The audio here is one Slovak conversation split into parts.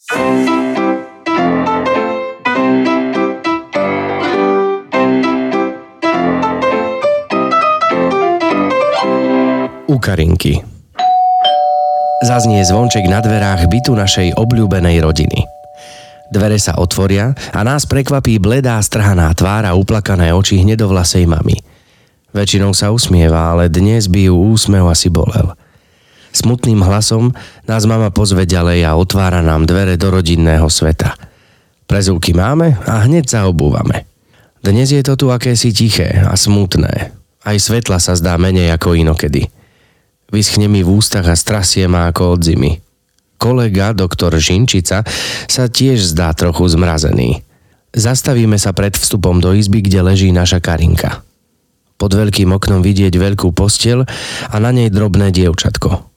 U Zaznie zvonček na dverách bytu našej obľúbenej rodiny. Dvere sa otvoria a nás prekvapí bledá strhaná tvár a uplakané oči hnedovlasej mamy. Väčšinou sa usmieva, ale dnes by ju úsmev asi bolel. Smutným hlasom nás mama pozve ďalej a otvára nám dvere do rodinného sveta. Prezúky máme a hneď sa obúvame. Dnes je to tu akési tiché a smutné. Aj svetla sa zdá menej ako inokedy. Vyschne mi v ústach a strasie ma ako od zimy. Kolega, doktor Žinčica, sa tiež zdá trochu zmrazený. Zastavíme sa pred vstupom do izby, kde leží naša Karinka. Pod veľkým oknom vidieť veľkú postel a na nej drobné dievčatko.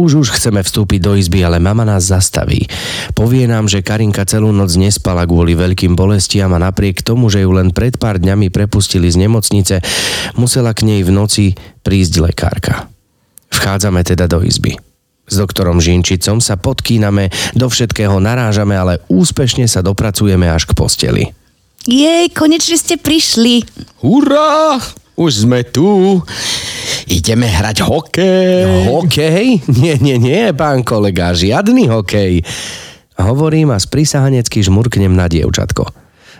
Už už chceme vstúpiť do izby, ale mama nás zastaví. Povie nám, že Karinka celú noc nespala kvôli veľkým bolestiam a napriek tomu, že ju len pred pár dňami prepustili z nemocnice, musela k nej v noci prísť lekárka. Vchádzame teda do izby. S doktorom Žinčicom sa podkýname, do všetkého narážame, ale úspešne sa dopracujeme až k posteli. Jej, konečne ste prišli. Hurá! Už sme tu. Ideme hrať hokej. Hokej? Nie, nie, nie, pán kolega, žiadny hokej. Hovorím a sprisahanecky žmurknem na dievčatko.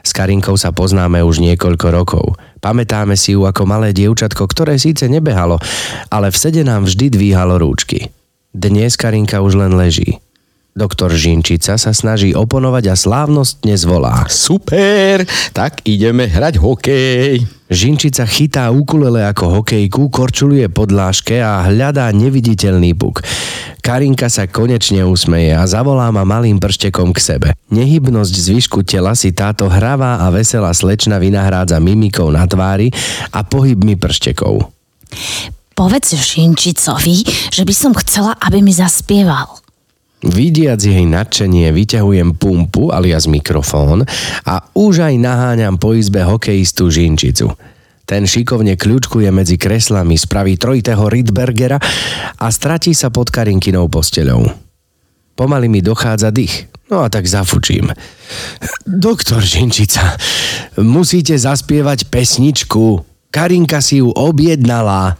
S Karinkou sa poznáme už niekoľko rokov. Pamätáme si ju ako malé dievčatko, ktoré síce nebehalo, ale v sede nám vždy dvíhalo rúčky. Dnes Karinka už len leží. Doktor Žinčica sa snaží oponovať a slávnostne zvolá. Super, tak ideme hrať hokej. Žinčica chytá ukulele ako hokejku, korčuluje podláške a hľadá neviditeľný puk. Karinka sa konečne usmeje a zavolá ma malým prštekom k sebe. Nehybnosť zvyšku tela si táto hravá a veselá slečna vynahrádza mimikou na tvári a pohybmi prštekov. Povedz Žinčicovi, že by som chcela, aby mi zaspieval. Vidiac jej nadšenie, vyťahujem pumpu alias mikrofón a už aj naháňam po izbe hokejistu Žinčicu. Ten šikovne kľúčkuje medzi kreslami, spraví trojitého Rydbergera a stratí sa pod Karinkinou posteľou. Pomaly mi dochádza dých, no a tak zafučím. Doktor Žinčica, musíte zaspievať pesničku. Karinka si ju objednala.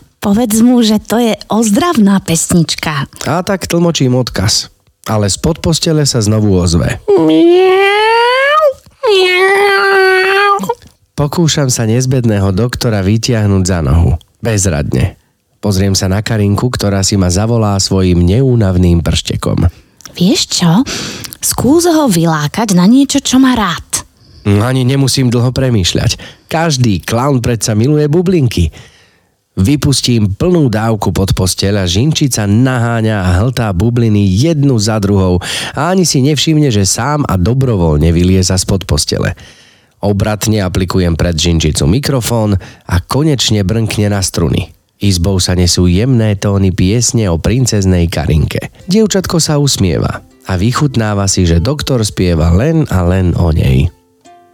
Povedz mu, že to je ozdravná pesnička. A tak tlmočím odkaz. Ale spod postele sa znovu ozve. Pokúšam sa nezbedného doktora vytiahnuť za nohu. Bezradne. Pozriem sa na Karinku, ktorá si ma zavolá svojim neúnavným prštekom. Vieš čo? Skús ho vylákať na niečo, čo má rád. Ani nemusím dlho premýšľať. Každý klaun predsa miluje bublinky. Vypustím plnú dávku pod posteľ a Žinčica naháňa a hltá bubliny jednu za druhou a ani si nevšimne, že sám a dobrovoľne vylieza spod postele. Obratne aplikujem pred Žinčicu mikrofón a konečne brnkne na struny. Izbou sa nesú jemné tóny piesne o princeznej Karinke. Dievčatko sa usmieva a vychutnáva si, že doktor spieva len a len o nej.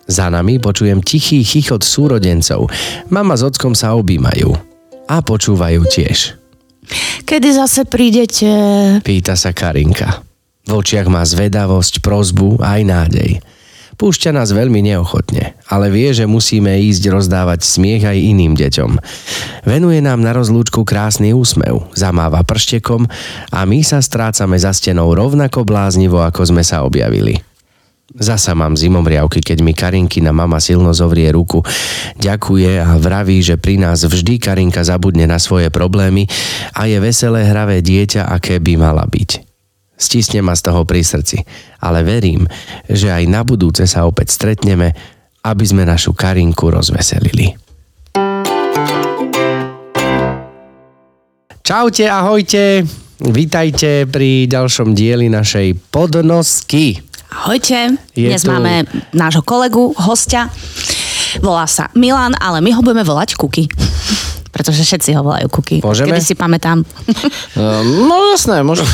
Za nami počujem tichý chichot súrodencov. Mama s ockom sa objímajú a počúvajú tiež. Kedy zase prídete? Pýta sa Karinka. V očiach má zvedavosť, prozbu aj nádej. Púšťa nás veľmi neochotne, ale vie, že musíme ísť rozdávať smiech aj iným deťom. Venuje nám na rozlúčku krásny úsmev, zamáva prštekom a my sa strácame za stenou rovnako bláznivo, ako sme sa objavili. Zasa mám zimomriavky, keď mi Karinkina mama silno zovrie ruku. Ďakuje a vraví, že pri nás vždy Karinka zabudne na svoje problémy a je veselé hravé dieťa, aké by mala byť. Stisne ma z toho pri srdci, ale verím, že aj na budúce sa opäť stretneme, aby sme našu Karinku rozveselili. Čaute, ahojte, vítajte pri ďalšom dieli našej podnosky. Ahojte, Je dnes tu- máme nášho kolegu, hostia. Volá sa Milan, ale my ho budeme volať Kuky. Pretože všetci ho volajú Kuky. Môžeme? Kedy si pamätám. Um, no jasné, môžete.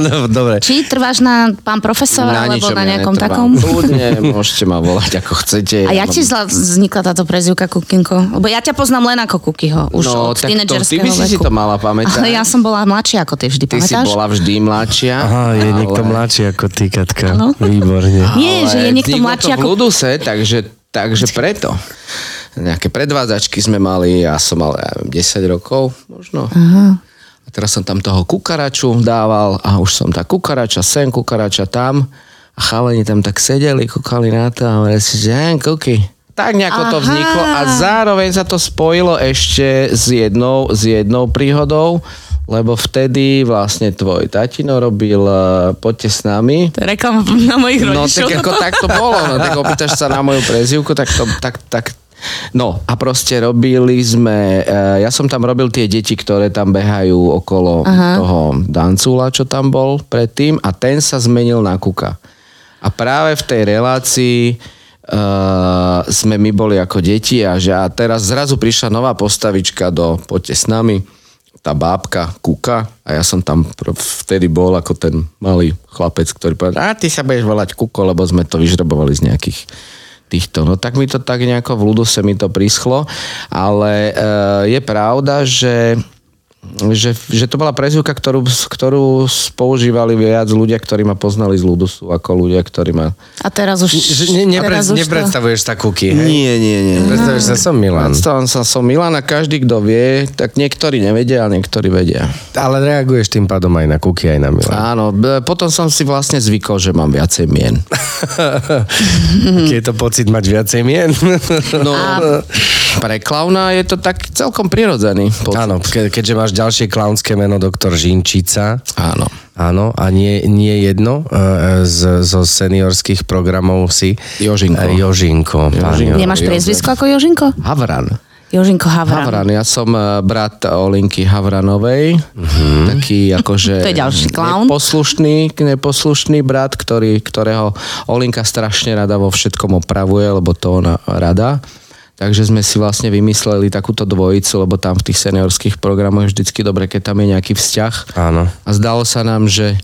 No, Dobre. Či trváš na pán profesor, alebo ničom na ja nejakom netrvám. takom? Kľudne, môžete ma volať ako chcete. A ja mám- ti zla vznikla táto prezivka Kukinko? Lebo ja ťa poznám len ako Kukyho, už No, od tak to, ty tínedžerského by si si veku. to mala pamätať. Ale ja som bola mladšia ako ty vždy, Ty si pamätáš? bola vždy mladšia. Aha, je ale- niekto mladší ako ty, Katka. Áno. Výborne. Nie, že je niekto mladší to v ako- Luduse, takže, takže preto. Nejaké predvádzačky sme mali, ja som mal ja neviem, 10 rokov možno. Aha. A teraz som tam toho kukaraču dával a už som tá kukarača sem, kukarača tam. A chalani tam tak sedeli, kúkali na to a hovorili si, že kuky. Tak nejako to Aha. vzniklo a zároveň sa to spojilo ešte s jednou, s jednou príhodou, lebo vtedy vlastne tvoj tatino robil uh, Poďte s nami. To je reklama na mojich No rodičov. tak ako tak to bolo, no tak opýtaš sa na moju prezivku, tak to, tak, tak, No a proste robili sme, eh, ja som tam robil tie deti, ktoré tam behajú okolo Aha. toho dancúla, čo tam bol predtým a ten sa zmenil na kuka. A práve v tej relácii uh, sme my boli ako deti a že a teraz zrazu prišla nová postavička do Poďte s nami, tá bábka Kuka a ja som tam vtedy bol ako ten malý chlapec, ktorý povedal, a ty sa budeš volať Kuko, lebo sme to vyžrebovali z nejakých týchto. No tak mi to tak nejako v ľudu sa mi to prischlo, ale e, je pravda, že že, že to bola prezivka, ktorú, ktorú používali viac ľudia, ktorí ma poznali z Ludusu, ako ľudia, ktorí ma... A teraz už... Že ne, nepred, teraz už to- nepredstavuješ sa kuky, hej? Nie, nie, nie. Predstavuješ sa, som Milan. Predstavám sa, som Milan a každý, kto vie, tak niektorí nevedia a niektorí vedia. Ale reaguješ tým pádom aj na kuky, aj na Milan. Áno, potom som si vlastne zvykol, že mám viacej mien. Aký je to pocit mať viacej mien? No, pre klauna je to tak celkom prirodzený pocit. Áno, ke, keďže máš ďalšie klaunské meno doktor Žinčica. Áno. Áno, a nie, nie jedno e, z, zo seniorských programov si... Jožinko. E, Jožinko. Jožinko. Jo- Nemáš priezvisko ako Jožinko? Havran. Jožinko Havran. Havran, ja som brat Olinky Havranovej, taký akože To je ďalší klaun. neposlušný, neposlušný brat, ktorý, ktorého Olinka strašne rada vo všetkom opravuje, lebo to ona rada. Takže sme si vlastne vymysleli takúto dvojicu, lebo tam v tých seniorských programoch je vždycky dobre, keď tam je nejaký vzťah. Áno. A zdalo sa nám, že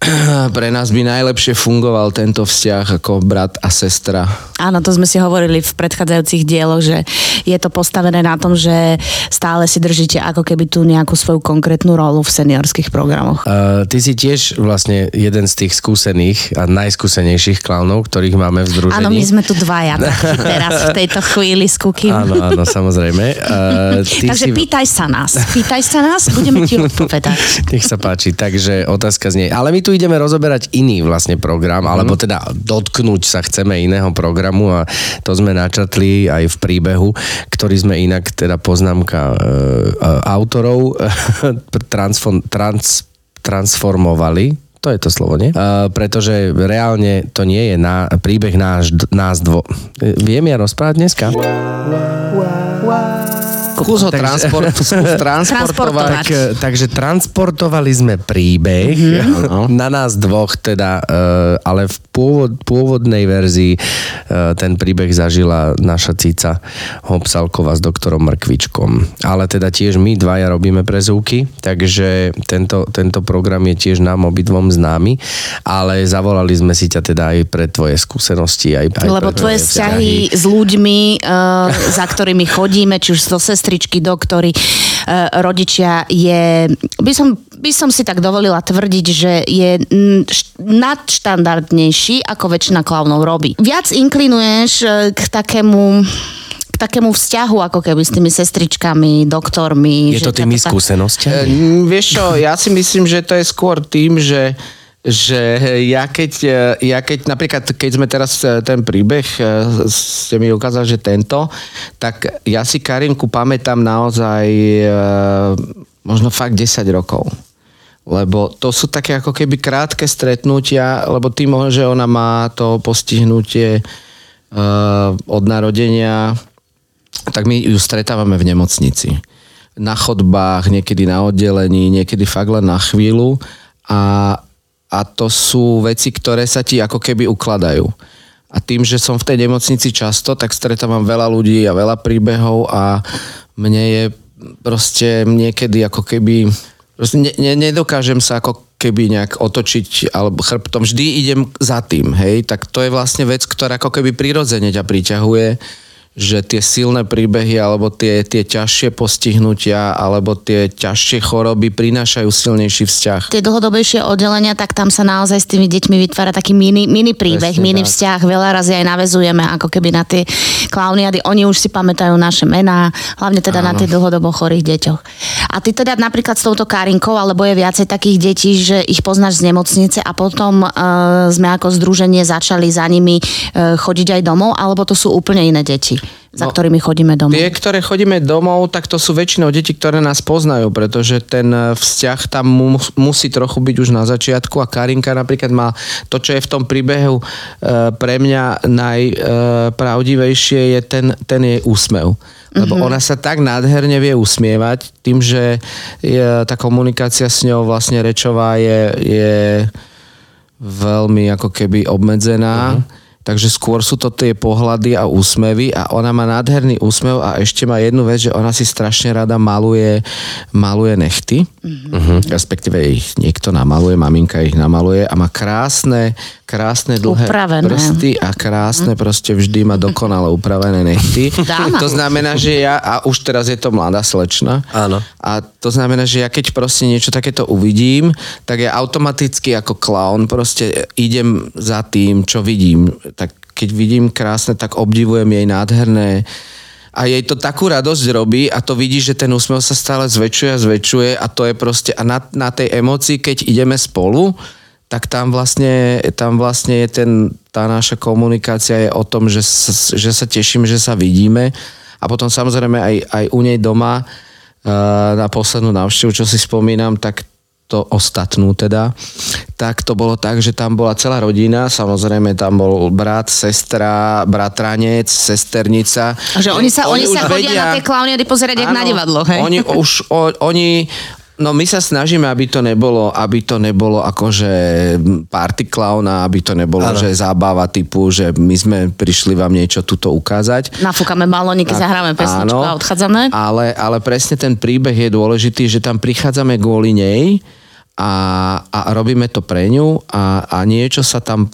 pre nás by najlepšie fungoval tento vzťah ako brat a sestra. Áno, to sme si hovorili v predchádzajúcich dieloch, že je to postavené na tom, že stále si držíte ako keby tú nejakú svoju konkrétnu rolu v seniorských programoch. Uh, ty si tiež vlastne jeden z tých skúsených a najskúsenejších klaunov, ktorých máme v združení. Áno, my sme tu dvaja teraz v tejto chvíli s Kukým. Áno, áno, samozrejme. Uh, ty Takže si... pýtaj sa nás. Pýtaj sa nás, budeme ti odpovedať. Nech sa páči, takže otázka znie. Ale my tu ideme rozoberať iný vlastne program, Mhm. alebo teda dotknúť sa chceme iného programu a to sme načatli aj v príbehu, ktorý sme inak, teda poznámka e, e, autorov transform, trans, transformovali to je to slovo, nie? Uh, pretože reálne to nie je na, príbeh náš, nás dvo... E, Viem ja rozprávať dneska? Skús ho transport, skús transportovať. Tak, e, takže transportovali sme príbeh Mhm. na nás dvoch, teda, e, ale v pôvod, pôvodnej verzii e, ten príbeh zažila naša cica Hopsalková s doktorom Mrkvičkom. Ale teda tiež my dvaja robíme prezúky, takže tento, tento program je tiež nám obidvom známy, ale zavolali sme si ťa teda aj pre tvoje skúsenosti. Aj, aj Lebo pre tvoje vzťahy s ľuďmi, uh, za ktorými chodíme, či už to sestričky, doktory, uh, rodičia, je, by som, by som si tak dovolila tvrdiť, že je nadštandardnejší, ako väčšina klaunov robí. Viac inklinuješ uh, k takému k takému vzťahu, ako keby s tými sestričkami, doktormi. Je že to tými tak- skúsenostiami? E, vieš čo, ja si myslím, že to je skôr tým, že že ja keď, e, ja keď napríklad, keď sme teraz e, ten príbeh, e, ste mi ukázali, že tento, tak ja si Karinku pamätám naozaj možno fakt 10 rokov. Lebo to sú také ako keby krátke stretnutia, lebo tým, že ona má to postihnutie od narodenia, tak my ju stretávame v nemocnici. Na chodbách, niekedy na oddelení, niekedy fakt len na chvíľu a, a to sú veci, ktoré sa ti ako keby ukladajú. A tým, že som v tej nemocnici často, tak stretávam veľa ľudí a veľa príbehov a mne je proste niekedy ako keby... Proste ne, ne, nedokážem sa ako keby nejak otočiť alebo chrbtom. Vždy idem za tým, hej. Tak to je vlastne vec, ktorá ako keby prirodzene ťa priťahuje že tie silné príbehy alebo tie, tie ťažšie postihnutia alebo tie ťažšie choroby prinášajú silnejší vzťah. Tie dlhodobejšie oddelenia, tak tam sa naozaj s tými deťmi vytvára taký mini, mini príbeh, Presne mini tak. vzťah. Veľa razy aj navezujeme ako keby na tie klauniady. Oni už si pamätajú naše mená, hlavne teda Áno. na tých dlhodobo chorých deťoch. A ty teda napríklad s touto Karinkou, alebo je viacej takých detí, že ich poznáš z nemocnice a potom uh, sme ako združenie začali za nimi uh, chodiť aj domov, alebo to sú úplne iné deti? Za no, ktorými chodíme domov? Tie, ktoré chodíme domov, tak to sú väčšinou deti, ktoré nás poznajú, pretože ten e, vzťah tam mu, musí trochu byť už na začiatku a Karinka napríklad má to, čo je v tom príbehu e, pre mňa najpravdivejšie, e, je ten, ten jej úsmev. Lebo mm-hmm. ona sa tak nádherne vie usmievať tým, že je, tá komunikácia s ňou vlastne rečová je, je veľmi ako keby obmedzená. Mm-hmm Takže skôr sú to tie pohľady a úsmevy a ona má nádherný úsmev a ešte má jednu vec, že ona si strašne rada maluje, maluje nechty, mm-hmm. respektíve ich niekto namaluje, maminka ich namaluje a má krásne, krásne dlhé Upravené. prsty a krásne proste vždy má dokonale upravené nechty. to znamená, že ja, a už teraz je to mladá slečna, Áno. a to znamená, že ja keď proste niečo takéto uvidím, tak ja automaticky ako clown proste idem za tým, čo vidím tak keď vidím krásne, tak obdivujem jej nádherné. A jej to takú radosť robí a to vidí, že ten úsmev sa stále zväčšuje a zväčšuje a to je proste, a na, na tej emocii, keď ideme spolu, tak tam vlastne, tam vlastne je ten, tá naša komunikácia je o tom, že, že sa tešíme, že sa vidíme. A potom samozrejme aj, aj u nej doma uh, na poslednú návštevu, čo si spomínam, tak to ostatnú teda, tak to bolo tak, že tam bola celá rodina, samozrejme tam bol brat, sestra, bratranec, sesternica. Že oni sa, oni, oni sa chodia vedia, na tie klauniady pozerať áno, jak na divadlo, hej? Oni už, o, oni, No my sa snažíme, aby to nebolo, aby to nebolo akože party clown a aby to nebolo, ano. že zábava typu, že my sme prišli vám niečo tuto ukázať. Nafúkame balóniky, zahráme pesničku a odchádzame. Ale, ale presne ten príbeh je dôležitý, že tam prichádzame kvôli nej, a, a robíme to pre ňu a, a niečo sa tam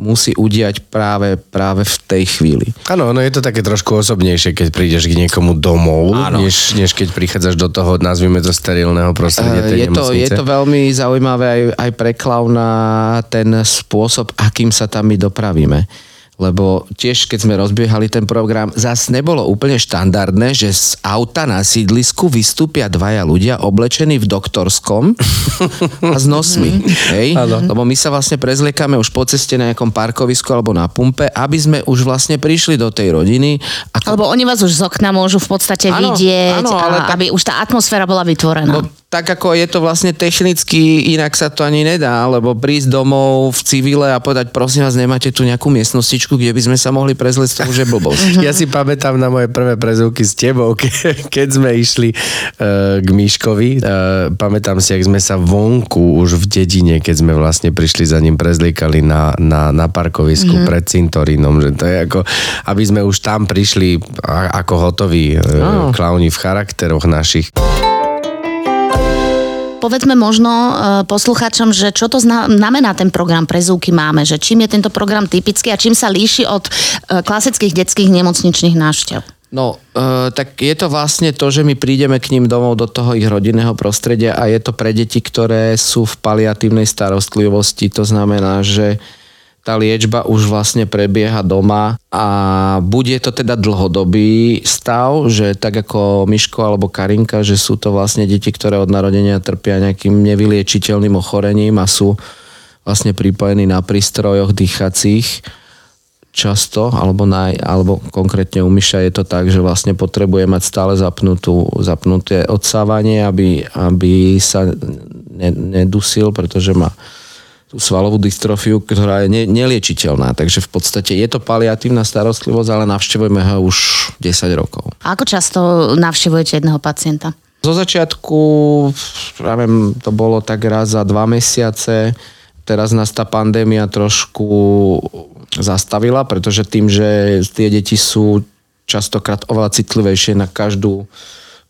musí udiať práve, práve v tej chvíli. Áno, no je to také trošku osobnejšie, keď prídeš k niekomu domov, než, než keď prichádzaš do toho, nazvime to sterilného prostredia tej je to, je to veľmi zaujímavé aj, aj pre klauna ten spôsob, akým sa tam my dopravíme lebo tiež keď sme rozbiehali ten program, zas nebolo úplne štandardné, že z auta na sídlisku vystúpia dvaja ľudia oblečení v doktorskom a s nosmi. Mhm. Hej? Lebo my sa vlastne prezliekame už po ceste na nejakom parkovisku alebo na pumpe, aby sme už vlastne prišli do tej rodiny. Ako... Lebo oni vás už z okna môžu v podstate ano, vidieť, ano, ale a tak... aby už tá atmosféra bola vytvorená. No, tak ako je to vlastne technicky, inak sa to ani nedá, lebo prísť domov v civile a povedať, prosím vás, nemáte tu nejakú miestnostičku, kde by sme sa mohli prezliecť, to už je blbosť. Ja si pamätám na moje prvé prezivky s tebou, keď sme išli uh, k Míškovi. Uh, pamätám si, ak sme sa vonku už v dedine, keď sme vlastne prišli za ním, prezliekali na, na, na parkovisku mm-hmm. pred cintorínom, že to je ako, aby sme už tam prišli ako hotoví uh, oh. klauni v charakteroch našich povedzme možno e, poslucháčom, že čo to znamená ten program Prezúky máme, že čím je tento program typický a čím sa líši od e, klasických detských nemocničných návštev? No, e, tak je to vlastne to, že my prídeme k ním domov do toho ich rodinného prostredia a je to pre deti, ktoré sú v paliatívnej starostlivosti. To znamená, že tá liečba už vlastne prebieha doma a bude to teda dlhodobý stav, že tak ako Miško alebo Karinka, že sú to vlastne deti, ktoré od narodenia trpia nejakým nevyliečiteľným ochorením a sú vlastne pripojení na prístrojoch dýchacích často, alebo, naj, alebo konkrétne u Myša je to tak, že vlastne potrebuje mať stále zapnutú, zapnuté odsávanie, aby, aby sa nedusil, pretože má tú svalovú dystrofiu, ktorá je ne, neliečiteľná. Takže v podstate je to paliatívna starostlivosť, ale navštevujeme ho už 10 rokov. A ako často navštevujete jedného pacienta? Zo začiatku, pravím, to bolo tak raz za dva mesiace, teraz nás tá pandémia trošku zastavila, pretože tým, že tie deti sú častokrát oveľa citlivejšie na každú,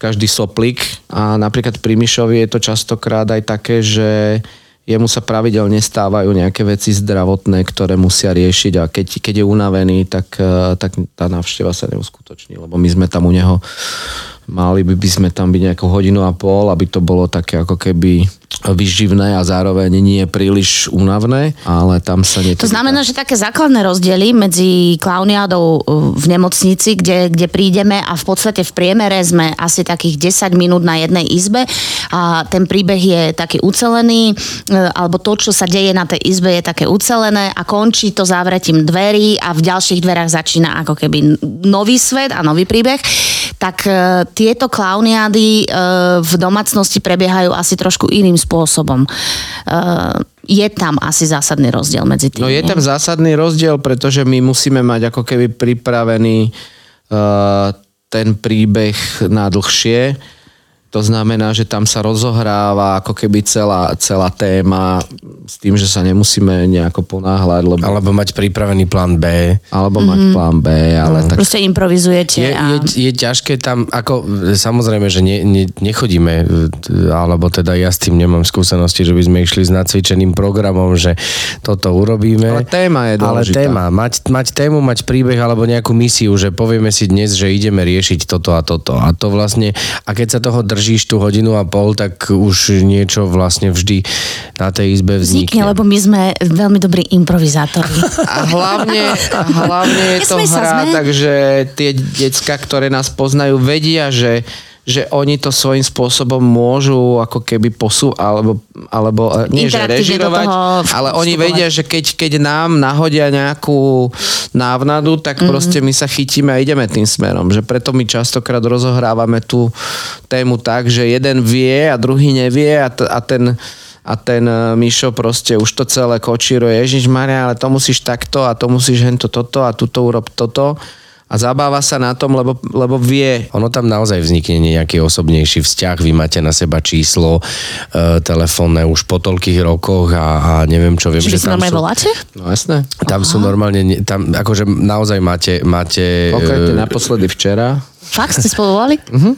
každý soplík a napríklad pri Mišovi je to častokrát aj také, že jemu sa pravidelne stávajú nejaké veci zdravotné, ktoré musia riešiť a keď, keď je unavený, tak, eh, tak tá návšteva sa neuskutoční, lebo my sme tam u neho mali by, by sme tam byť nejakú hodinu a pol, aby to bolo také ako keby vyživné a zároveň nie je príliš únavné, ale tam sa nie... To znamená, že také základné rozdiely medzi klauniádou uh, v nemocnici, kde, kde prídeme a v podstate v priemere sme asi takých 10 minút na jednej izbe a ten príbeh je taký ucelený, uh, alebo to, čo sa deje na tej izbe je také ucelené a končí to zavretím dverí a v ďalších dverách začína ako keby nový svet a nový príbeh, tak uh, tieto klauniády v domácnosti prebiehajú asi trošku iným spôsobom. Uh, je tam asi zásadný rozdiel medzi tým. No je tam zásadný rozdiel, pretože my musíme mať ako keby pripravený uh, ten príbeh na dlhšie to znamená, že tam sa rozohráva ako keby celá, celá téma s tým, že sa nemusíme nejako ponáhľať. Lebo... Alebo mať pripravený plán B. Alebo mm-hmm. mať mhm. plán B. Ale no. tak... Proste improvizujete. Je, a... je, je ťažké tam, ako samozrejme, že ne, ne, nechodíme, alebo teda ja s tým nemám skúsenosti, že by sme išli s nacvičeným programom, že toto urobíme. Ale téma je dôležitá. Ale téma, mať, mať tému, mať príbeh alebo nejakú misiu, že povieme si dnes, že ideme riešiť toto a toto. A to vlastne, a keď sa toho drží držíš tú hodinu a pol, tak už niečo vlastne vždy na tej izbe vznikne. Vznikne, lebo my sme veľmi dobrí improvizátori. A hlavne, hlavne je to hra, takže tie decka, ktoré nás poznajú, vedia, že že oni to svojím spôsobom môžu ako keby posú, alebo, alebo e, nie že režirovať, ale oni vedia, že keď, keď nám nahodia nejakú návnadu, tak mm-hmm. proste my sa chytíme a ideme tým smerom. Že preto my častokrát rozohrávame tú tému tak, že jeden vie a druhý nevie a, t- a ten a ten e, Mišo proste už to celé kočíruje, Ježiš Maria, ale to musíš takto a to musíš hento toto a tuto urob toto a zabáva sa na tom, lebo, lebo vie. Ono tam naozaj vznikne nejaký osobnejší vzťah, vy máte na seba číslo e, telefónne už po toľkých rokoch a, a neviem čo viem. Čiže že tam normálne sú, voláte? No jasné. Tam Aha. sú normálne, tam akože naozaj máte... máte Konkrétne e, naposledy včera. Fakt ste spolu volali? Uh-huh.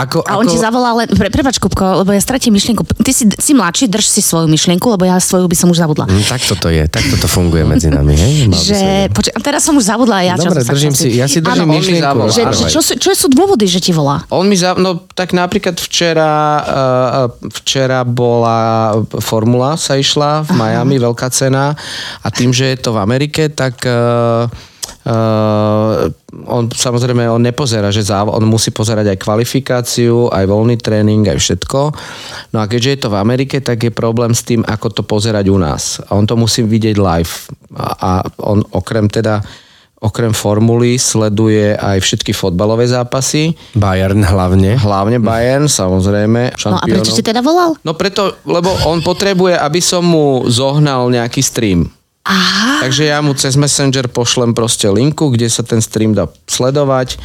Ako, a on ti zavolal len, pre, prepač Kupko, lebo ja stratím myšlienku. Ty si, si mladší, drž si svoju myšlienku, lebo ja svoju by som už zabudla. Mm, tak toto je, tak toto funguje medzi nami, hej? že, počuť, a teraz som už zabudla ja Dobre, držím si, ja si držím ano, myšlienku. Že, že, čo, sú, čo sú dôvody, že ti volá? On mi za, no tak napríklad včera, uh, včera bola formula, sa išla v Miami, Aha. veľká cena a tým, že je to v Amerike, tak uh, Uh, on samozrejme on nepozerá, že závo, on musí pozerať aj kvalifikáciu, aj voľný tréning, aj všetko. No a keďže je to v Amerike, tak je problém s tým, ako to pozerať u nás. A on to musí vidieť live. A, a on okrem teda okrem formuly sleduje aj všetky fotbalové zápasy. Bayern hlavne. Hlavne Bayern, samozrejme. Šampiónov. No a prečo si teda volal? No preto, lebo on potrebuje, aby som mu zohnal nejaký stream. Aha. Takže ja mu cez Messenger pošlem proste linku, kde sa ten stream dá sledovať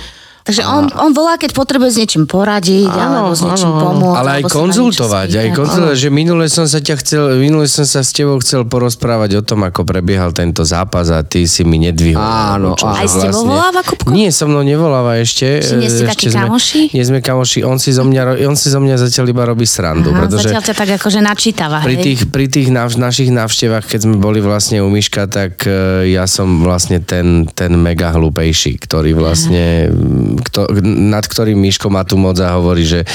Takže on, on volá, keď potrebuje s niečím poradiť, áno, alebo s niečím áno, pomôcť. Ale aj konzultovať, aj konzultovať, že minule som sa ťa chcel, minule som sa s tebou chcel porozprávať o tom, ako prebiehal tento zápas a ty si mi nedvihol. Áno, čo, Aj s tebou vlastne... voláva, Kupko? Nie, so mnou nevoláva ešte. Či nie ste takí kamoši? Nie sme kamoši, on si, zo mňa, on si zo mňa zatiaľ iba robí srandu. Aha, pretože zatiaľ ťa tak akože načítava, pri hej? tých, pri tých naš, našich návštevách, keď sme boli vlastne u Miška, tak uh, ja som vlastne ten, ten mega hlúpejší, ktorý vlastne, kto, nad ktorým Miško má tu moc a hovorí, že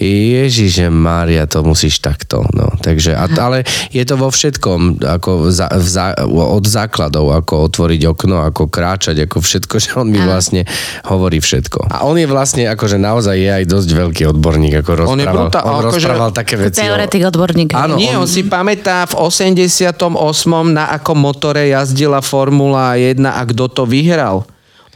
Ježiže Mária, to musíš takto. No, takže, a, ale je to vo všetkom, ako za, v za, od základov, ako otvoriť okno, ako kráčať, ako všetko, že on mi vlastne hovorí všetko. A on je vlastne, akože naozaj je aj dosť veľký odborník, ako rozprával, on, je brutál, on akože, rozprával také veci. Teoretik, odborník. Áno, Nie, on, on si pamätá v 88. na akom motore jazdila Formula 1 a kto to vyhral.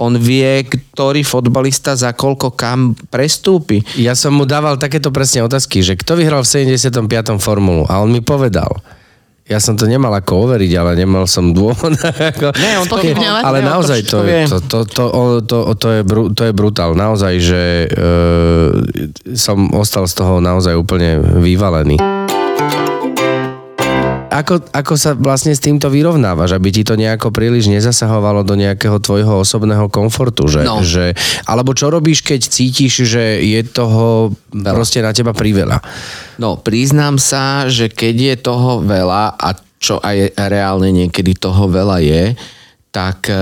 On vie, ktorý fotbalista za koľko kam prestúpi. Ja som mu dával takéto presne otázky, že kto vyhral v 75. formulu a on mi povedal. Ja som to nemal ako overiť, ale nemal som dôvod. Nie, on to, ale ne, naozaj to, to, to, to, to, to, je, bru, to je brutál. Naozaj, že e, som ostal z toho naozaj úplne vyvalený. Ako, ako sa vlastne s týmto vyrovnávaš, aby ti to nejako príliš nezasahovalo do nejakého tvojho osobného komfortu? Že, No. že, alebo čo robíš, keď cítiš, že je toho proste na teba priveľa? No, priznám sa, že keď je toho veľa a čo aj reálne niekedy toho veľa je, tak e,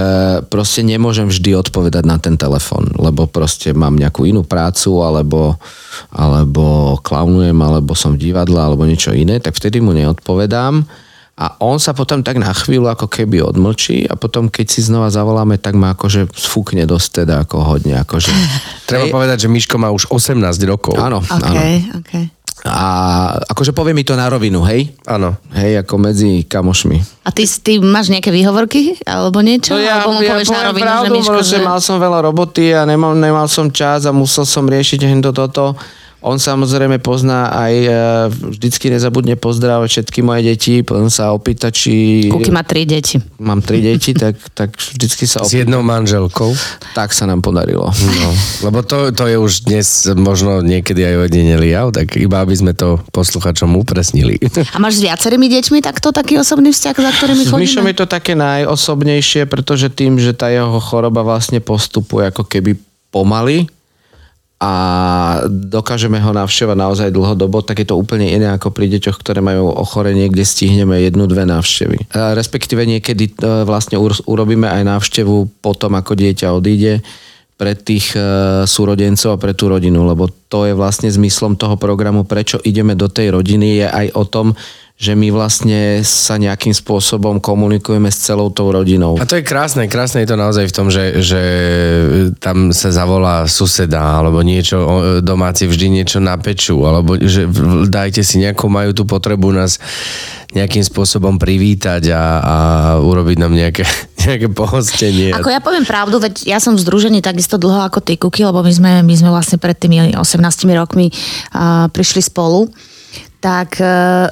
proste nemôžem vždy odpovedať na ten telefon, lebo proste mám nejakú inú prácu, alebo, alebo klaunujem, alebo som v divadle, alebo niečo iné, tak vtedy mu neodpovedám. A on sa potom tak na chvíľu ako keby odmlčí a potom keď si znova zavoláme, tak ma akože sfúkne dosť teda ako hodne. Akože. Treba povedať, že Miško má už 18 rokov. Áno, OK, áno. OK. A akože povie mi to na rovinu, hej? Áno. Hej, ako medzi kamošmi. A ty, ty máš nejaké výhovorky? Alebo niečo? No ja, alebo mu ja povieš na rovinu, pravdu, že Miško, že... mal som veľa roboty a nemal, nemal som čas a musel som riešiť hento toto. On samozrejme pozná aj, e, vždycky nezabudne pozdravať všetky moje deti, potom sa opýta, či... Kuky má tri deti. Mám tri deti, tak, tak vždycky sa S opýta. jednou manželkou. Tak sa nám podarilo. No, lebo to, to je už dnes možno niekedy aj ojedinelý jav, tak iba aby sme to posluchačom upresnili. A máš s viacerými deťmi takto taký osobný vzťah, za ktorými S chodíme? je to také najosobnejšie, pretože tým, že tá jeho choroba vlastne postupuje ako keby pomaly a dokážeme ho navštevovať naozaj dlhodobo, tak je to úplne iné ako pri deťoch, ktoré majú ochorenie, kde stihneme jednu, dve návštevy. E, Respektíve niekedy e, vlastne ur- urobíme aj návštevu potom, ako dieťa odíde pre tých e, súrodencov a pre tú rodinu, lebo to je vlastne zmyslom toho programu, prečo ideme do tej rodiny, je aj o tom, že my vlastne sa nejakým spôsobom komunikujeme s celou tou rodinou. A to je krásne, krásne je to naozaj v tom, že, že tam sa zavolá suseda, alebo niečo, domáci vždy niečo napečú, alebo že dajte si nejakú, majú tú potrebu nás nejakým spôsobom privítať a, a urobiť nám nejaké, nejaké pohostenie. Ako ja poviem pravdu, veď ja som v združení takisto dlho ako ty, Kuky, lebo my sme, my sme vlastne pred tými 18 rokmi uh, prišli spolu. Tak uh,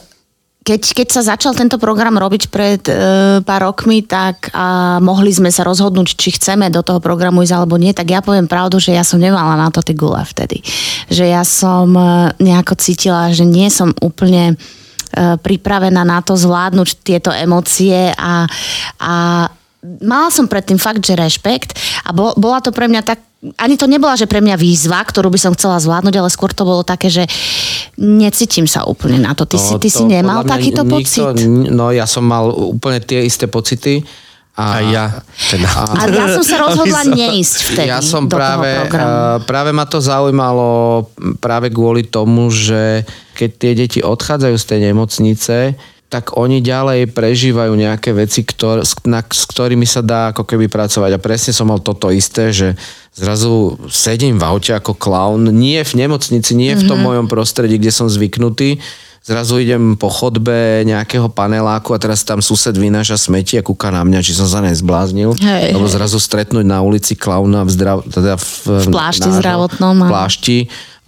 keď, keď sa začal tento program robiť pred uh, pár rokmi, tak uh, mohli sme sa rozhodnúť, či chceme do toho programu ísť alebo nie, tak ja poviem pravdu, že ja som nemala na to tie gule vtedy. Že ja som uh, nejako cítila, že nie som úplne uh, pripravená na to zvládnuť tieto emócie a, a mala som predtým fakt, že rešpekt a bol, bola to pre mňa tak, ani to nebola, že pre mňa výzva, ktorú by som chcela zvládnuť, ale skôr to bolo také, že necítim sa úplne na to. Ty, si, ty si to nemal podľa mňa takýto nikto- pocit? No ja som mal úplne tie isté pocity. A ja. Teda. A ja som sa rozhodla neísť vtedy ja som do práve, eh, práve ma to zaujímalo práve kvôli tomu, že keď tie deti odchádzajú z tej nemocnice, tak oni ďalej prežívajú nejaké veci, ktor, s, na, s ktorými sa dá ako keby pracovať. A presne som mal toto isté, že zrazu sedím v aute ako klaun, nie v nemocnici, nie v tom mojom prostredí, kde som zvyknutý, Zrazu idem po chodbe nejakého paneláku a teraz tam sused vynáša smeti a kúka na mňa, či som sa nezbláznil. Hej, Lebo hej. zrazu stretnúť na ulici klauna v, zdrav, teda v, V plášti nášho- zdravotnom, V plášti,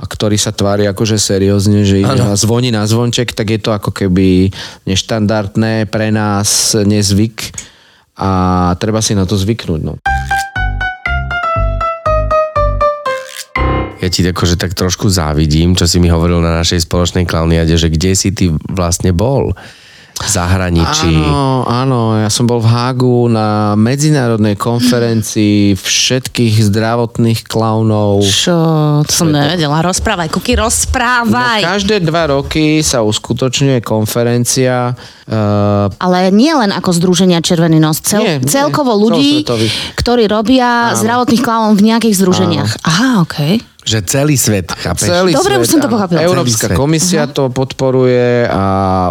a ktorý sa tvári akože seriózne, že ide a zvoní na zvonček, tak je to ako keby neštandardné pre nás nezvyk a treba si na to zvyknúť. No. Ja ti akože tak trošku závidím, čo si mi hovoril na našej spoločnej klauniade, že kde si ty vlastne bol zahraničí. Áno, áno, ja som bol v Hágu na medzinárodnej konferencii všetkých zdravotných klaunov. Čo? To som nevedela. Rozprávaj, Kuky, No, rozprávaj. každé dva roky sa uskutočňuje konferencia. Uh, Ale nie len ako Združenia Červený nos, cel, Nie, nie, celkovo ľudí, ktorí robia zdravotných klaunov v nejakých združeniach. Aha, okej. Že celý svet, chápeš? celý Dobre, svet, už som to pochopila. Európska svet. komisia to podporuje a,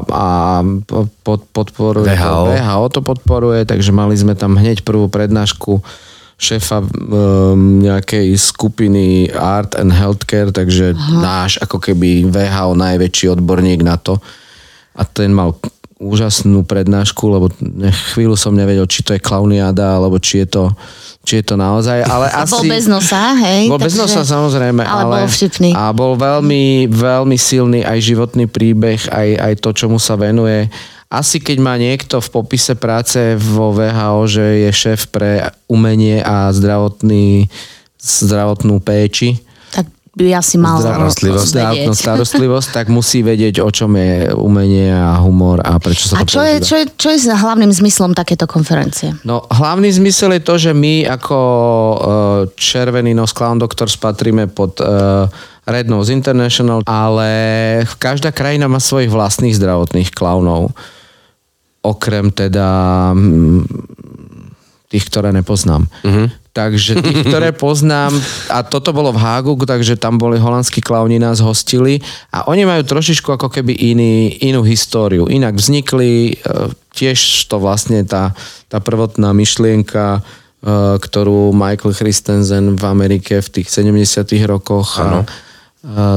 a pod, podporuje VHO. To, VHO to podporuje, takže mali sme tam hneď prvú prednášku šéfa um, nejakej skupiny Art and Healthcare, takže náš ako keby VHO najväčší odborník na to. A ten mal úžasnú prednášku, lebo chvíľu som nevedel, či to je klauniáda, alebo či je to, či je to naozaj, ale asi... bol bez nosa, hej? Bol bez nosa samozrejme, Ale, ale, bol vtipný. A bol veľmi, veľmi silný aj životný príbeh, aj, aj to, čomu sa venuje. Asi keď má niekto v popise práce vo VHO, že je šéf pre umenie a zdravotný, zdravotnú péči, by asi mal Starostlivosť, vedieť. starostlivosť, tak musí vedieť, o čom je umenie a humor a prečo sa A to čo je, používa. čo, je, čo je hlavným zmyslom takéto konferencie? No, hlavný zmysel je to, že my ako uh, Červený nos Clown Doctors patríme pod uh, Red Nose International, ale každá krajina má svojich vlastných zdravotných klaunov. Okrem teda mm, tých, ktoré nepoznám. Uh-huh. Takže tých, ktoré poznám, a toto bolo v Hágu, takže tam boli holandskí klauni, nás hostili a oni majú trošičku ako keby iný, inú históriu. Inak vznikli, e, tiež to vlastne tá, tá prvotná myšlienka, e, ktorú Michael Christensen v Amerike v tých 70 rokoch ano.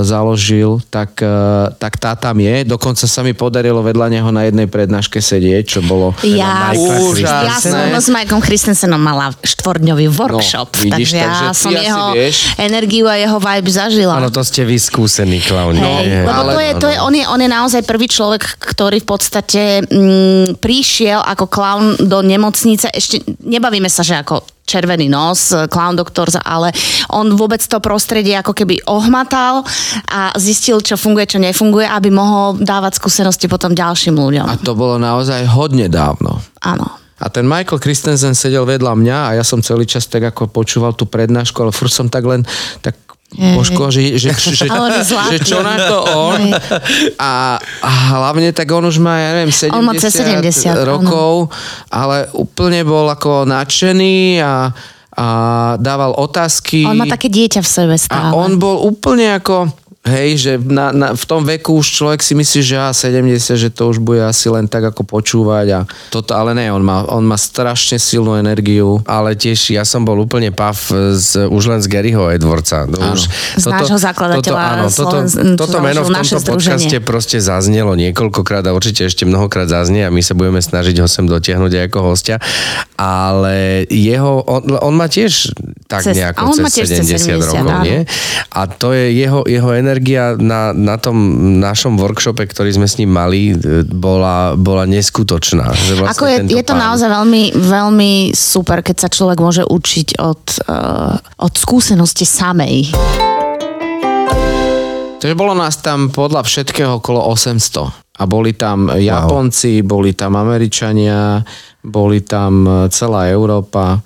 Založil, tak, e, tak tá tam je. Dokonca sa mi podarilo vedľa neho na jednej prednáške sedieť, čo bolo Ja, Úžasné. ja som s Majkom Christensenom mala štvorňový workshop, No, vidíš, takže ja takže ty som jeho vieš. energiu a jeho vibe zažila. Áno, to ste vy skúsení klauni. Hej, Nie, lebo ale- to je, to je, on, je, on je naozaj prvý človek, ktorý v podstate mm, prišiel ako clown do nemocnice. Ešte nebavíme sa, že ako červený nos, clown doktor, ale on vôbec to prostredie ako keby ohmatal a zistil, čo funguje, čo nefunguje, aby mohol dávať skúsenosti potom ďalším ľuďom. A to bolo naozaj hodne dávno. Áno. A ten Michael Christensen sedel vedľa mňa a ja som celý čas tak ako počúval tú prednášku, ale furt som tak len tak Božko, že, že, že, že, čo na to on a, a hlavne tak on už má, ja neviem, 70, On má cez 70, áno. rokov, ale úplne bol ako nadšený a, a dával otázky. On má také dieťa v sebe stále. A on bol úplne ako, hej, že na, na, v tom veku už človek si myslí, že á, 70, že to už bude asi len tak ako počúvať a toto, ale ne, on má, on má strašne silnú energiu. Ale tiež ja som bol úplne pav z, už len z Garyho Edwardsa. No, už, Z nášho zakladateľa toto, áno, toto, Sloven- toto meno v tomto podcaste proste zaznelo niekoľkokrát a určite ešte mnohokrát zaznie a my sa budeme snažiť ho sem dotiahnuť aj ako hostia. Ale jeho, on, on má tiež tak Cez- nejako a cez cez 70, 70, rokov, áno. nie? A to je jeho, jeho energia na, na tom našom workshope, ktorý sme s ním mali, e, bola, bola neskutočná. Že vlastne Ako je, je to pán- naozaj veľmi, veľmi super, keď sa človek môže učiť od, uh, od skúsenosti samej. Takže bolo nás tam podľa všetkého okolo 800. A boli tam Japonci, boli tam Američania, boli tam e, celá Európa,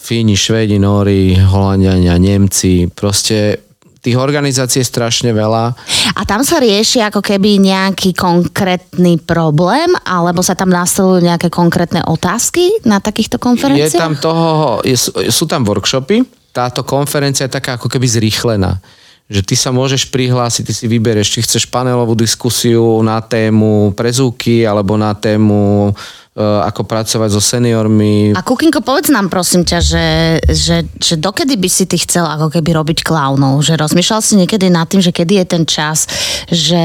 Fíni, Švedi, Nóri, Holandiania, Nemci. Proste tých organizácií je strašne veľa. A tam sa rieši ako keby nejaký konkrétny problém, alebo sa tam nastavujú nejaké konkrétne otázky na takýchto Je konferenciách? tam toho, je, sú tam workshopy, táto konferencia je taká ako keby zrýchlená. Že ty sa môžeš prihlásiť, ty si vybereš, či chceš panelovú diskusiu na tému prezúky alebo na tému e, ako pracovať so seniormi. A Kukinko, povedz nám prosím ťa, že, že, že dokedy by si ty chcel ako keby robiť klaunov? Že rozmýšľal si niekedy nad tým, že kedy je ten čas, že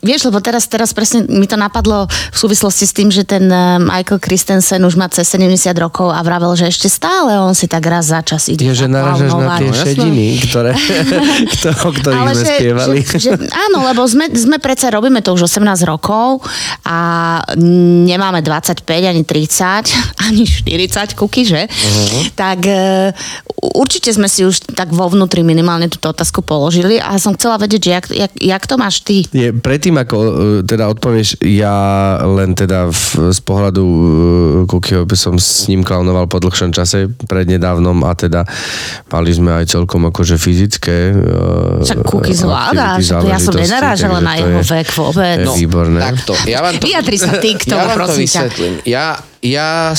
vieš, lebo teraz, teraz presne mi to napadlo v súvislosti s tým, že ten eh, Michael Christensen už má cez 70 rokov a vravel, že ešte stále on si tak raz za čas ide Je, že naražaš na tie No, šediny, ktoré, kto- o ktorých Ale sme že, spievali. že, že, áno, lebo sme, sme predsa, robíme to už 18 rokov a nemáme 25, ani 30, ani 40 kuky, že? Uh-huh. Tak e, určite sme si už tak vo vnútri minimálne túto otázku položili a som chcela vedieť, že jak, jak, jak to máš ty? Je, predtým, ako e, teda odpovieš, ja len teda v, z pohľadu e, Kukyho by som s ním klaunoval po dlhšom čase, prednedávnom a teda mali sme aj celkom akože fyzické e, Však Kuky zvláda, ja som nenarážala na jeho je- vek vôbec. No, výborné. Takto, ja vám to, Vyjadri sa ty k tomu, ja prosím ťa. Vysvetlím. Ja, ja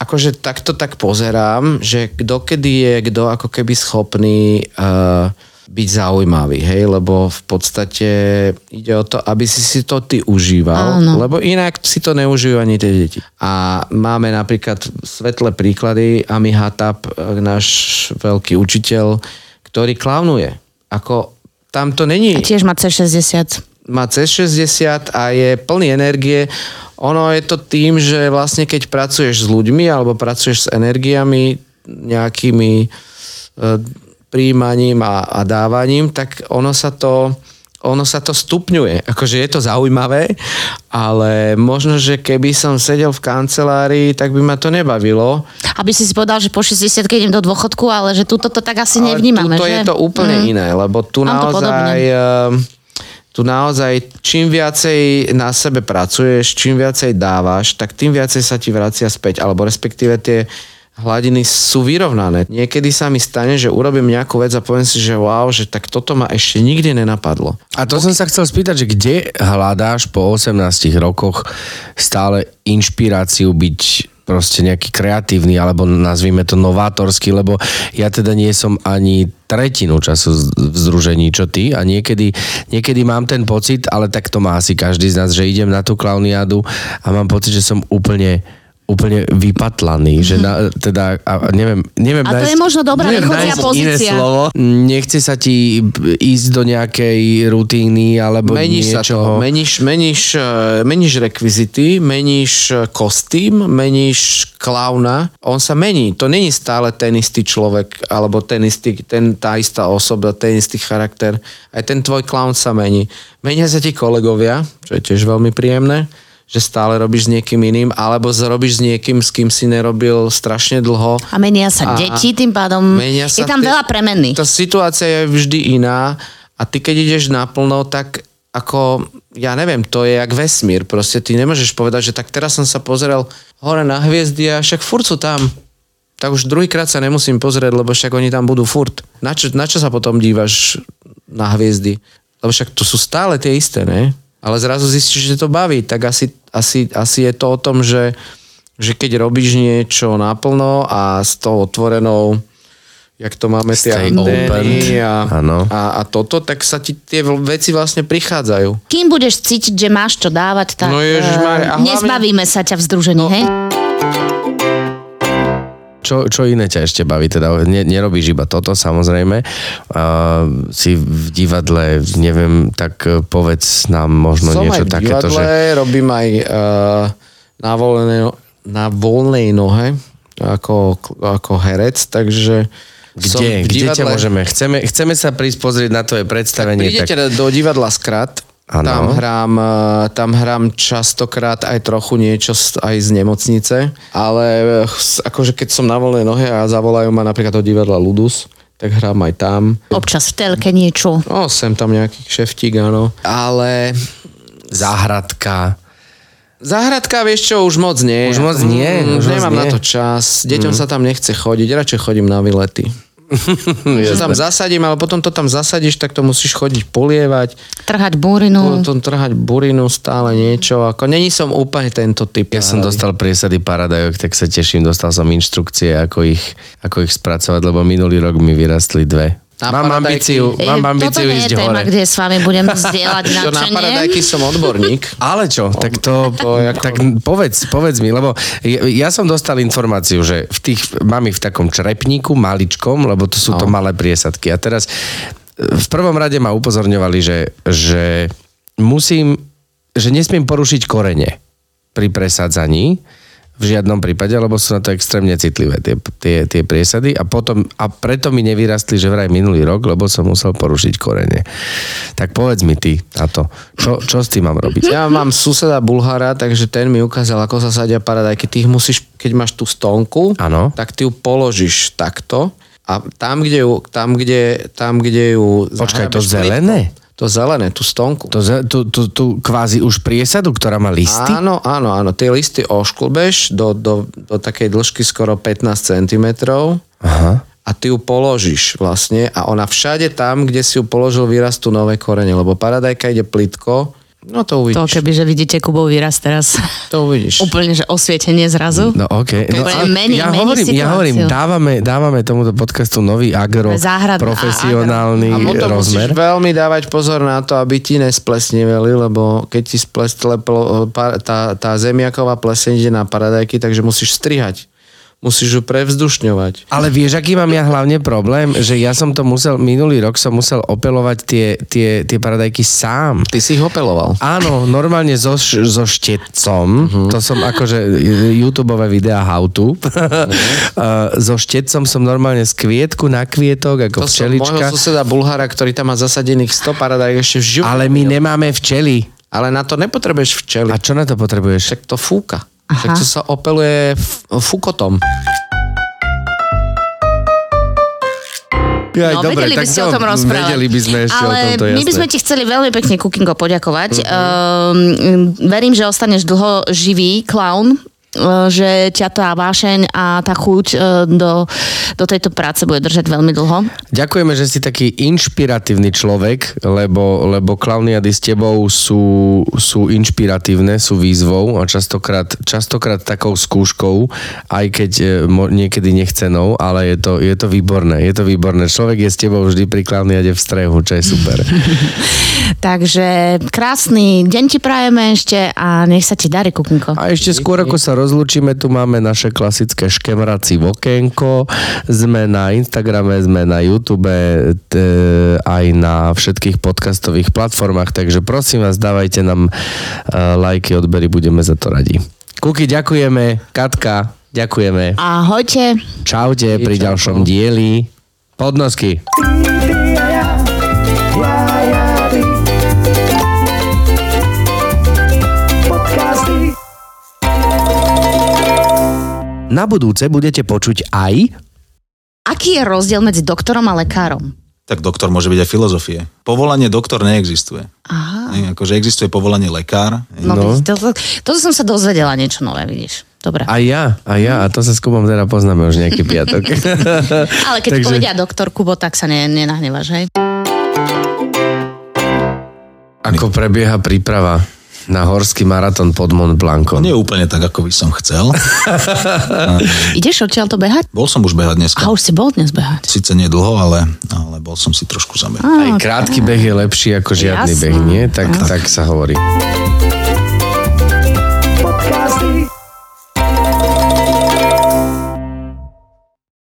akože takto tak pozerám, že dokedy je kto ako keby schopný uh, byť zaujímavý, hej, lebo v podstate ide o to, aby si si to ty užíval, Áno. lebo inak si to neužijú ani tie deti. A máme napríklad svetlé príklady, Ami Hatap, eh, náš veľký učiteľ, ktorý klaunuje. Ako tam to není A tiež má C60. Má cez 60 a je plný energie. Ono je to tým, že vlastne keď pracuješ s ľuďmi alebo pracuješ s energiami nejakými e, príjmaním a, a dávaním, tak ono sa to ono sa to stupňuje. Akože je to zaujímavé, ale možno, že keby som sedel v kancelárii, tak by ma to nebavilo. Aby si si povedal, že po 60 idem do dôchodku, ale že tuto to tak asi Ale nevnímame, tuto že? je to úplne Mm. iné, lebo tu Mám to naozaj... Tu naozaj, čím viacej na sebe pracuješ, čím viacej dávaš, tak tým viacej sa ti vracia späť. Alebo respektíve tie hladiny sú vyrovnané. Niekedy sa mi stane, že urobím nejakú vec a poviem si, že wow, že tak toto ma ešte nikdy nenapadlo. A to som sa chcel spýtať, že kde hľadáš po 18 rokoch stále inšpiráciu byť proste nejaký kreatívny, alebo nazvime to novátorský, lebo ja teda nie som ani tretinu času v združení, čo ty. A niekedy, niekedy mám ten pocit, ale tak to má asi každý z nás, že idem na tú klauniádu a mám pocit, že som úplne úplne vypatlaný, že na, teda, a neviem, neviem A to nájsť- je možno dobrá neviem nájsť pozícia. Iné slovo. Nechce sa ti ísť do nejakej rutíny alebo Meníš sa niečoho. to, meníš, meníš, eh, meníš rekvizity, meníš eh, kostým, meníš klauna. On sa mení. To není stále ten istý človek, alebo ten istý, ten, tá istá osoba, ten istý charakter. Aj ten tvoj klaun sa mení. Menia sa ti kolegovia, čo je tiež veľmi príjemné že stále robíš s niekým iným, alebo robíš s niekým, s kým si nerobil strašne dlho. A menia sa A- deti, tým pádom Menia je sa tam tie- veľa premenných. Tá situácia je vždy iná a ty keď ideš naplno, tak ako, ja neviem, to je jak vesmír. Proste ty nemôžeš povedať, že tak teraz som sa pozrel hore na hviezdy a však furt sú tam. Tak už druhýkrát sa nemusím pozrieť, lebo však oni tam budú furt. Na čo, na čo sa potom dívaš na hviezdy? Lebo však to sú stále tie isté, ne? Ale zrazu zistíš, že to baví. Tak asi, asi, asi je to o tom, že, že keď robíš niečo naplno a s tou otvorenou jak to máme tie Stay antény open. a, a, a toto, tak sa ti tie veci vlastne prichádzajú. Kým budeš cítiť, že máš čo dávať, tak No eh, ježišmária, a hlavne- nezbavíme sa ťa v združení, No. hej? Čo, čo iné ťa ešte baví? Teda ne, nerobíš iba toto, samozrejme. Uh, si v divadle, neviem, tak uh, povedz nám možno Som niečo takéto, divadle, že... robím aj uh, na, voľnej, na voľnej nohe ako, ako herec, takže som Kde? v Kde ťa môžeme? Chceme, chceme sa prísť pozrieť na tvoje predstavenie. Prídete do divadla Skrat, Áno. tam hrám, eh, tam hrám častokrát aj trochu niečo z- aj z nemocnice, ale akože keď som na voľnej nohe a zavolajú ma napríklad do divadla Ludus, tak hrám aj tam. Občas v telke niečo. No, sem tam nejaký kšeftík, áno. Ale Záhradka. Záhradka, vieš čo, už moc nie. Už moc nie, Mm, už moc Nemám nie. na to čas. Deťom sa tam nechce chodiť, radšej chodím na výlety. Že tam zasadím, ale potom to tam zasadíš, tak to musíš chodiť polievať, Trhať búrinu. potom trhať burinu, stále niečo. Ako není som úplne tento typ. Ja som dostal priesady paradajok, tak sa teším, dostal som inštrukcie, ako ich, ako ich spracovať, lebo minulý rok mi vyrastli dve. Na mám paradajky- ambíciu, Eh, mám Toto ambíciu nie ísť je téma, hore. kde s vami budem zdieľať Čo na nadšenie. paradajky som odborník. Ale čo, tak to, to ako- tak povedz, povedz mi, lebo ja, ja som dostal informáciu, že v tých, mám ich v takom črepníku, maličkom, lebo to sú to No. malé priesadky. A teraz e, v prvom rade ma upozorňovali, že, že musím, že nesmiem porušiť korene pri presádzaní, v žiadnom prípade, lebo sú na to extrémne citlivé tie, tie, tie priesady a potom, a preto mi nevyrastli, že vraj minulý rok, lebo som musel porušiť korene. Tak povedz mi ty na to, čo, čo s tým mám robiť? Ja mám suseda Bulhara, takže ten mi ukázal, ako sa sadia paradajky. Ty ich musíš, keď máš tú stonku, Áno. tak ty ju položíš takto a tam, kde ju, tam, kde, tam, kde ju Počkaj, to zelené? plitko- To zelené, tú stonku. To, tú, tú, tú kvázi už priesadu, ktorá má listy? Áno, áno, áno. Tie listy ošklbeš do, do, do takej dĺžky skoro 15 cm Aha. a ty ju položíš vlastne a ona všade tam, kde si ju položil, vyrastú nové korene, lebo paradajka ide plitko, no to To uvidíš. keby, že vidíte Kubov výraz teraz. To uvidíš. Úplne, že osvietenie zrazu. No okej. No, Úplne mení- ja, mení hovorím, ja hovorím, dávame, dávame tomuto podcastu nový agro Záhrad- a- profesionálny A potom rozmer. musíš veľmi dávať pozor na to, aby ti nesplesneveli, lebo keď ti splestle pl- pa- tá, tá zemiaková pleseň ide na paradajky, takže musíš strihať. Musíš ju prevzdušňovať. Ale vieš, aký mám ja hlavne problém? Že ja som to musel, minulý rok som musel opelovať tie, tie, tie paradajky sám. Ty si ich opeloval. Áno, normálne so, so štetcom. Uh-huh. To som akože YouTube videá how to. Uh, so štetcom som normálne z kvietku na kvietok, ako To včelička. suseda Bulhara, ktorý tam má zasadených 100 paradajk ešte v živote. Ale my nemáme včely. Ale na to nepotrebuješ včely. A čo na to potrebuješ? Však to fúka. Aha. Však to sa opeluje f- fukotom. Aj, No, vedeli by ste o tom rozprávať. Vedeli by sme ešte Ale o tomto, my by jasné. sme ti chceli veľmi pekne, Kukingo, poďakovať. Uh-huh. Um, verím, že ostaneš dlho živý klaun, uh, že ťa tá vášeň a tá chuť uh, do, do tejto práce bude držať veľmi dlho. Ďakujeme, že si taký inšpiratívny človek, lebo, lebo klauniady s tebou sú, sú inšpiratívne, sú výzvou a častokrát, častokrát takou skúškou, aj keď e, niekedy nechcenou, ale je to, je to výborné, je to výborné. Človek je s tebou vždy pri klauniade v strehu, čo je super. Takže krásny deň ti prajeme ešte a nech sa ti darí, Kukinko. A ešte skôr, ako sa rozlúčime, tu máme naše klasické škemraci v okienko. Sme na Instagrame, sme na YouTube, t, aj na všetkých podcastových platformách, takže prosím vás, dávajte nám uh, lajky, odbery, budeme za to radi. Kuky, ďakujeme. Katka, ďakujeme. Ahojte. Čaute pri ďalšom dieli. Podnosky. Na budúce budete počuť aj Aký je rozdiel medzi doktorom a lekárom? Tak doktor môže byť aj filozofie. Povolanie doktor neexistuje. Aha. Nie, akože existuje povolanie lekár. No, No. To, to, toto som sa dozvedela niečo nové, vidíš. Dobre. a ja, a ja, a to sa s Kubom teda poznáme už nejaký piatok. Ale keď Takže... povedia doktor Kubo, tak sa ne, nenahnevaš, hej? Ako prebieha príprava na horský maratón pod Mont Blancom? Nie úplne tak, ako by som chcel. Ideš odtiaľ to behať? Bol som už behať dneska. A už si bol dnes behať. Sice nie dlho, ale, ale bol som si trošku zabehať. Aj krátky beh je lepší ako žiadny Jasné. beh, nie? Tak, tak sa hovorí.